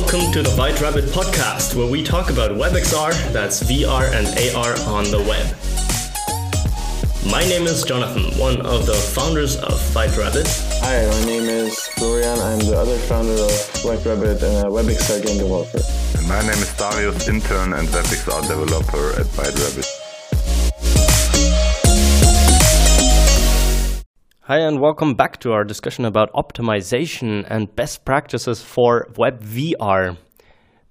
Welcome to the White Rabbit podcast, where we talk about WebXR, that's VR and AR on the web. My name is Jonathan, one of the founders of White Rabbit. Hi, my name is Florian. I'm the other founder of White Rabbit and a WebXR game developer. And my name is Darius, intern and WebXR developer at White Rabbit. Hi, and welcome back to our discussion about optimization and best practices for web VR.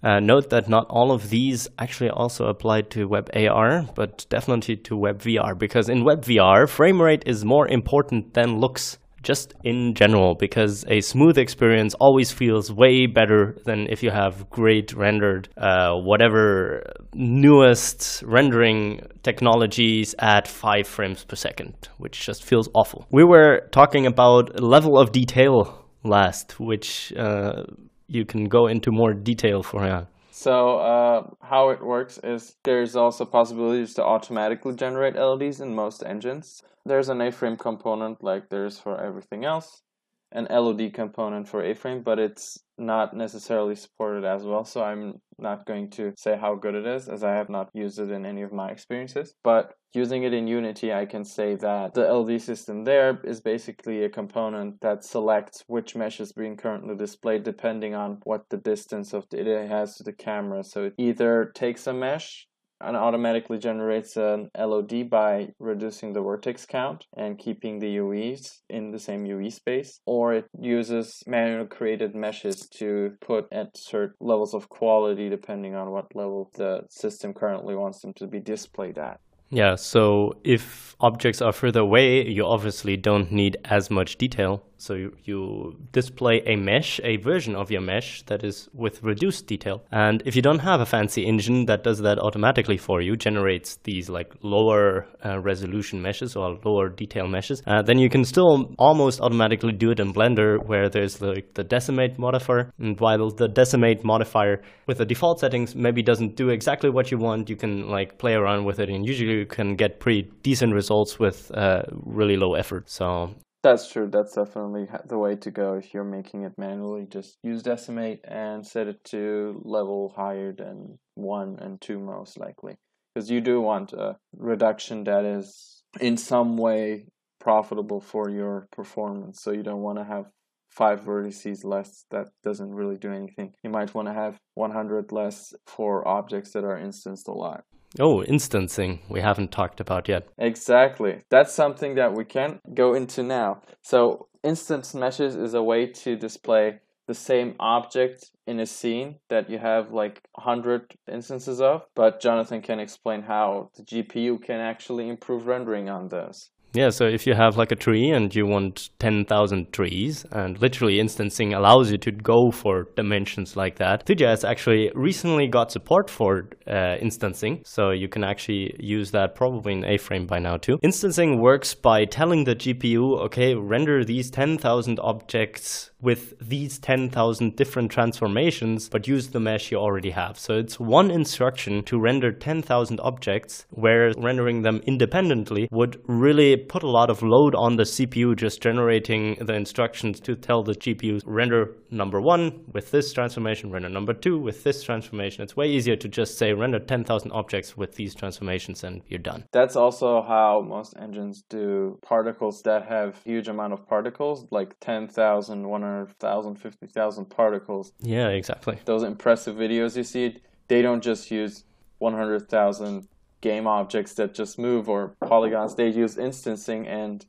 Uh, note that not all of these actually also apply to web AR, but definitely to web VR, because in web VR, frame rate is more important than looks just in general, because a smooth experience always feels way better than if you have great rendered, uh, whatever newest rendering technologies at five frames per second, which just feels awful. We were talking about level of detail last, which uh, you can go into more detail for. Yeah. So uh, how it works is there's also possibilities to automatically generate LODs in most engines. There's an A-frame component like there's for everything else, an LOD component for A-frame, but it's not necessarily supported as well. So I'm not going to say how good it is as I have not used it in any of my experiences. But using it in Unity, I can say that the LOD system there is basically a component that selects which mesh is being currently displayed depending on what the distance of the, it has to the camera. So it either takes a mesh and automatically generates an LOD by reducing the vertex count and keeping the UVs in the same UV space, or it uses manually created meshes to put at certain levels of quality depending on what level the system currently wants them to be displayed at. Yeah, so if objects are further away, you obviously don't need as much detail. So you, display a mesh, a version of your mesh that is with reduced detail. And if you don't have a fancy engine that does that automatically for you, generates these like lower uh, resolution meshes or lower detail meshes, uh, then you can still almost automatically do it in Blender where there's like the decimate modifier. And while the decimate modifier with the default settings maybe doesn't do exactly what you want, you can like play around with it and usually you can get pretty decent results with uh, really low effort. So that's true. That's definitely the way to go if you're making it manually. Just use decimate and set it to level higher than one and two, most likely. Because you do want a reduction that is in some way profitable for your performance. So you don't want to have five vertices less that doesn't really do anything. You might want to have 100 less for objects that are instanced a lot. Oh, instancing we haven't talked about yet. Exactly. That's something that we can go into now. So, instance meshes is a way to display the same object in a scene that you have like 100 instances of, but Jonathan can explain how the GPU can actually improve rendering on those. Yeah, so if you have like a tree and you want 10,000 trees, and literally instancing allows you to go for dimensions like that, Three.js actually recently got support for uh, instancing, so you can actually use that probably in A-frame by now too. Instancing works by telling the GPU, okay, render these 10,000 objects with these 10,000 different transformations, but use the mesh you already have. So it's one instruction to render 10,000 objects, where rendering them independently would really put a lot of load on the CPU just generating the instructions to tell the GPU render number one with this transformation, render number two with this transformation. It's way easier to just say render 10,000 objects with these transformations and you're done. That's also how most engines do particles that have huge amount of particles, like 10,000, 100,000, 50,000 particles. Yeah, exactly. Those impressive videos you see, they don't just use 100,000 game objects that just move or polygons. They use instancing, and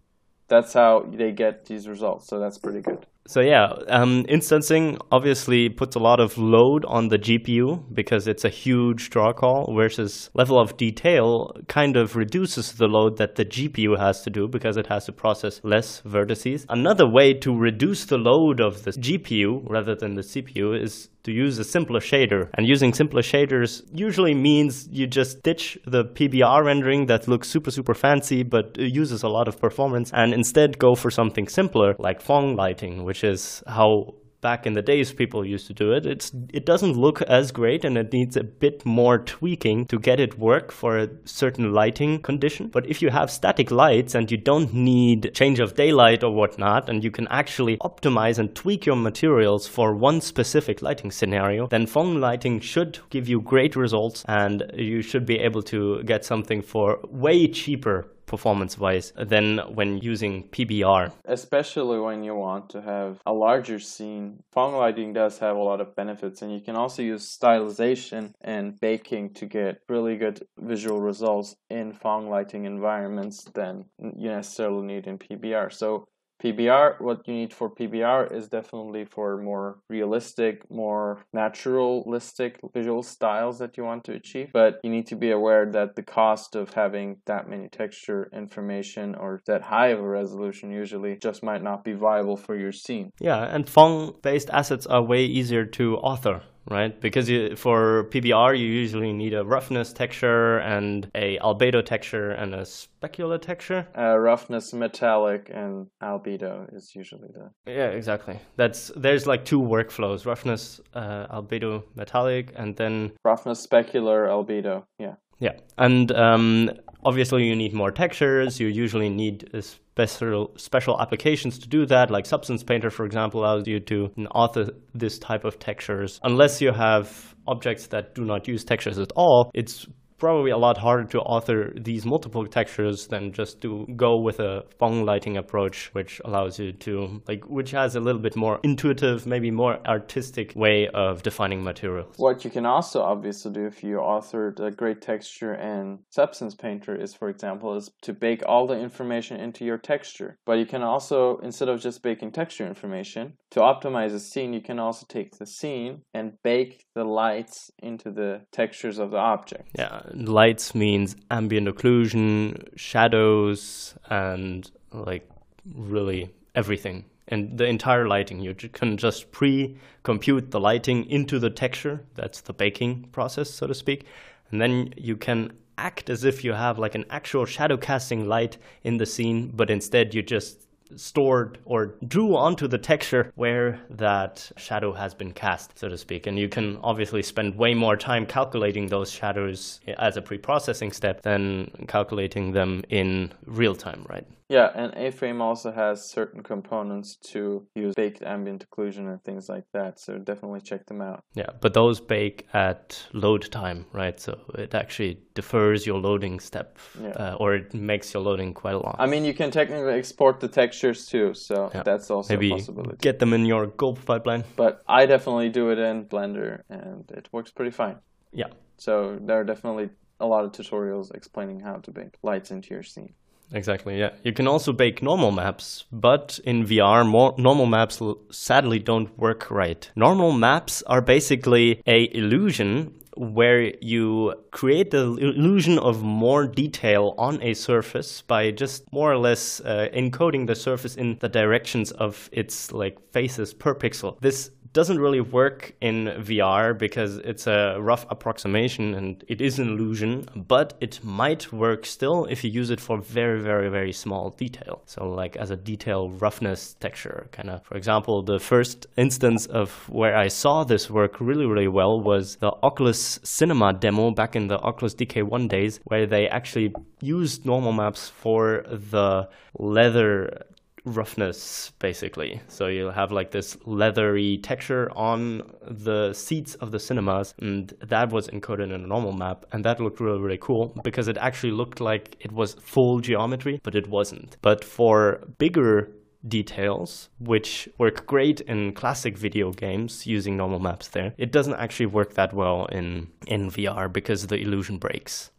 that's how they get these results. So that's pretty good. So yeah, um, instancing obviously puts a lot of load on the GPU because it's a huge draw call versus level of detail kind of reduces the load that the GPU has to do because it has to process less vertices. Another way to reduce the load of the GPU rather than the CPU is to use a simpler shader. And using simpler shaders usually means you just ditch the PBR rendering that looks super, super fancy but uses a lot of performance and instead go for something simpler like Phong lighting, which is how back in the days people used to do it. It's it doesn't look as great and it needs a bit more tweaking to get it work for a certain lighting condition. But if you have static lights and you don't need change of daylight or whatnot, and you can actually optimize and tweak your materials for one specific lighting scenario, then Phong lighting should give you great results and you should be able to get something for way cheaper performance wise than when using PBR. Especially when you want to have a larger scene. Phong lighting does have a lot of benefits, and you can also use stylization and baking to get really good visual results in Phong lighting environments than you necessarily need in PBR. So PBR, what you need for PBR is definitely for more realistic, more naturalistic visual styles that you want to achieve. But you need to be aware that the cost of having that many texture information or that high of a resolution usually just might not be viable for your scene. Yeah, and Phong based assets are way easier to author right? Because you, for PBR, you usually need a roughness texture and a albedo texture and a specular texture. Uh, roughness, metallic, and albedo is usually the. Yeah, exactly. That's there's like two workflows: roughness, uh, albedo, metallic, and then roughness, specular, albedo. Yeah. Yeah, and um, obviously you need more textures. You usually need uh, special special applications to do that. Like Substance Painter, for example, allows you to author this type of textures. Unless you have objects that do not use textures at all, it's probably a lot harder to author these multiple textures than just to go with a Phong lighting approach, which allows you to like, which has a little bit more intuitive, maybe more artistic way of defining materials. What you can also obviously do if you authored a great texture in Substance Painter is, for example, is to bake all the information into your texture. But you can also, instead of just baking texture information, to optimize a scene, you can also take the scene and bake the lights into the textures of the object. Yeah, lights means ambient occlusion, shadows, and like really everything. And the entire lighting, you can just pre compute the lighting into the texture. That's the baking process, so to speak. And then you can act as if you have like an actual shadow casting light in the scene, but instead you just stored or drew onto the texture where that shadow has been cast, so to speak. And you can obviously spend way more time calculating those shadows as a pre-processing step than calculating them in real time, right? Yeah, and A-Frame also has certain components to use baked ambient occlusion and things like that. So definitely check them out. Yeah, but those bake at load time, right? So it actually defers your loading step, yeah. uh, or it makes your loading quite a long. I mean, you can technically export the textures too, so yeah. that's also Maybe a possibility. Get them in your gulp pipeline. But I definitely do it in Blender, and it works pretty fine. Yeah. So there are definitely a lot of tutorials explaining how to bake lights into your scene. Exactly, yeah. You can also bake normal maps, but in VR, more normal maps sadly don't work right. Normal maps are basically a illusion where you create the illusion of more detail on a surface by just more or less uh, encoding the surface in the directions of its like faces per pixel. This doesn't really work in VR because it's a rough approximation and it is an illusion, but it might work still if you use it for very, very, very small detail. So, like as a detail roughness texture, kind of. For example, the first instance of where I saw this work really, really well was the Oculus Cinema demo back in the Oculus DK1 days, where they actually used normal maps for the leather roughness basically so you'll have like this leathery texture on the seats of the cinemas and that was encoded in a normal map and that looked really really cool because it actually looked like it was full geometry but it wasn't but for bigger details, which work great in classic video games using normal maps there. It doesn't actually work that well in, in VR because the illusion breaks.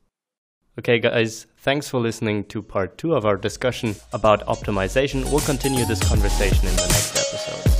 Okay, guys, thanks for listening to part two of our discussion about optimization. We'll continue this conversation in the next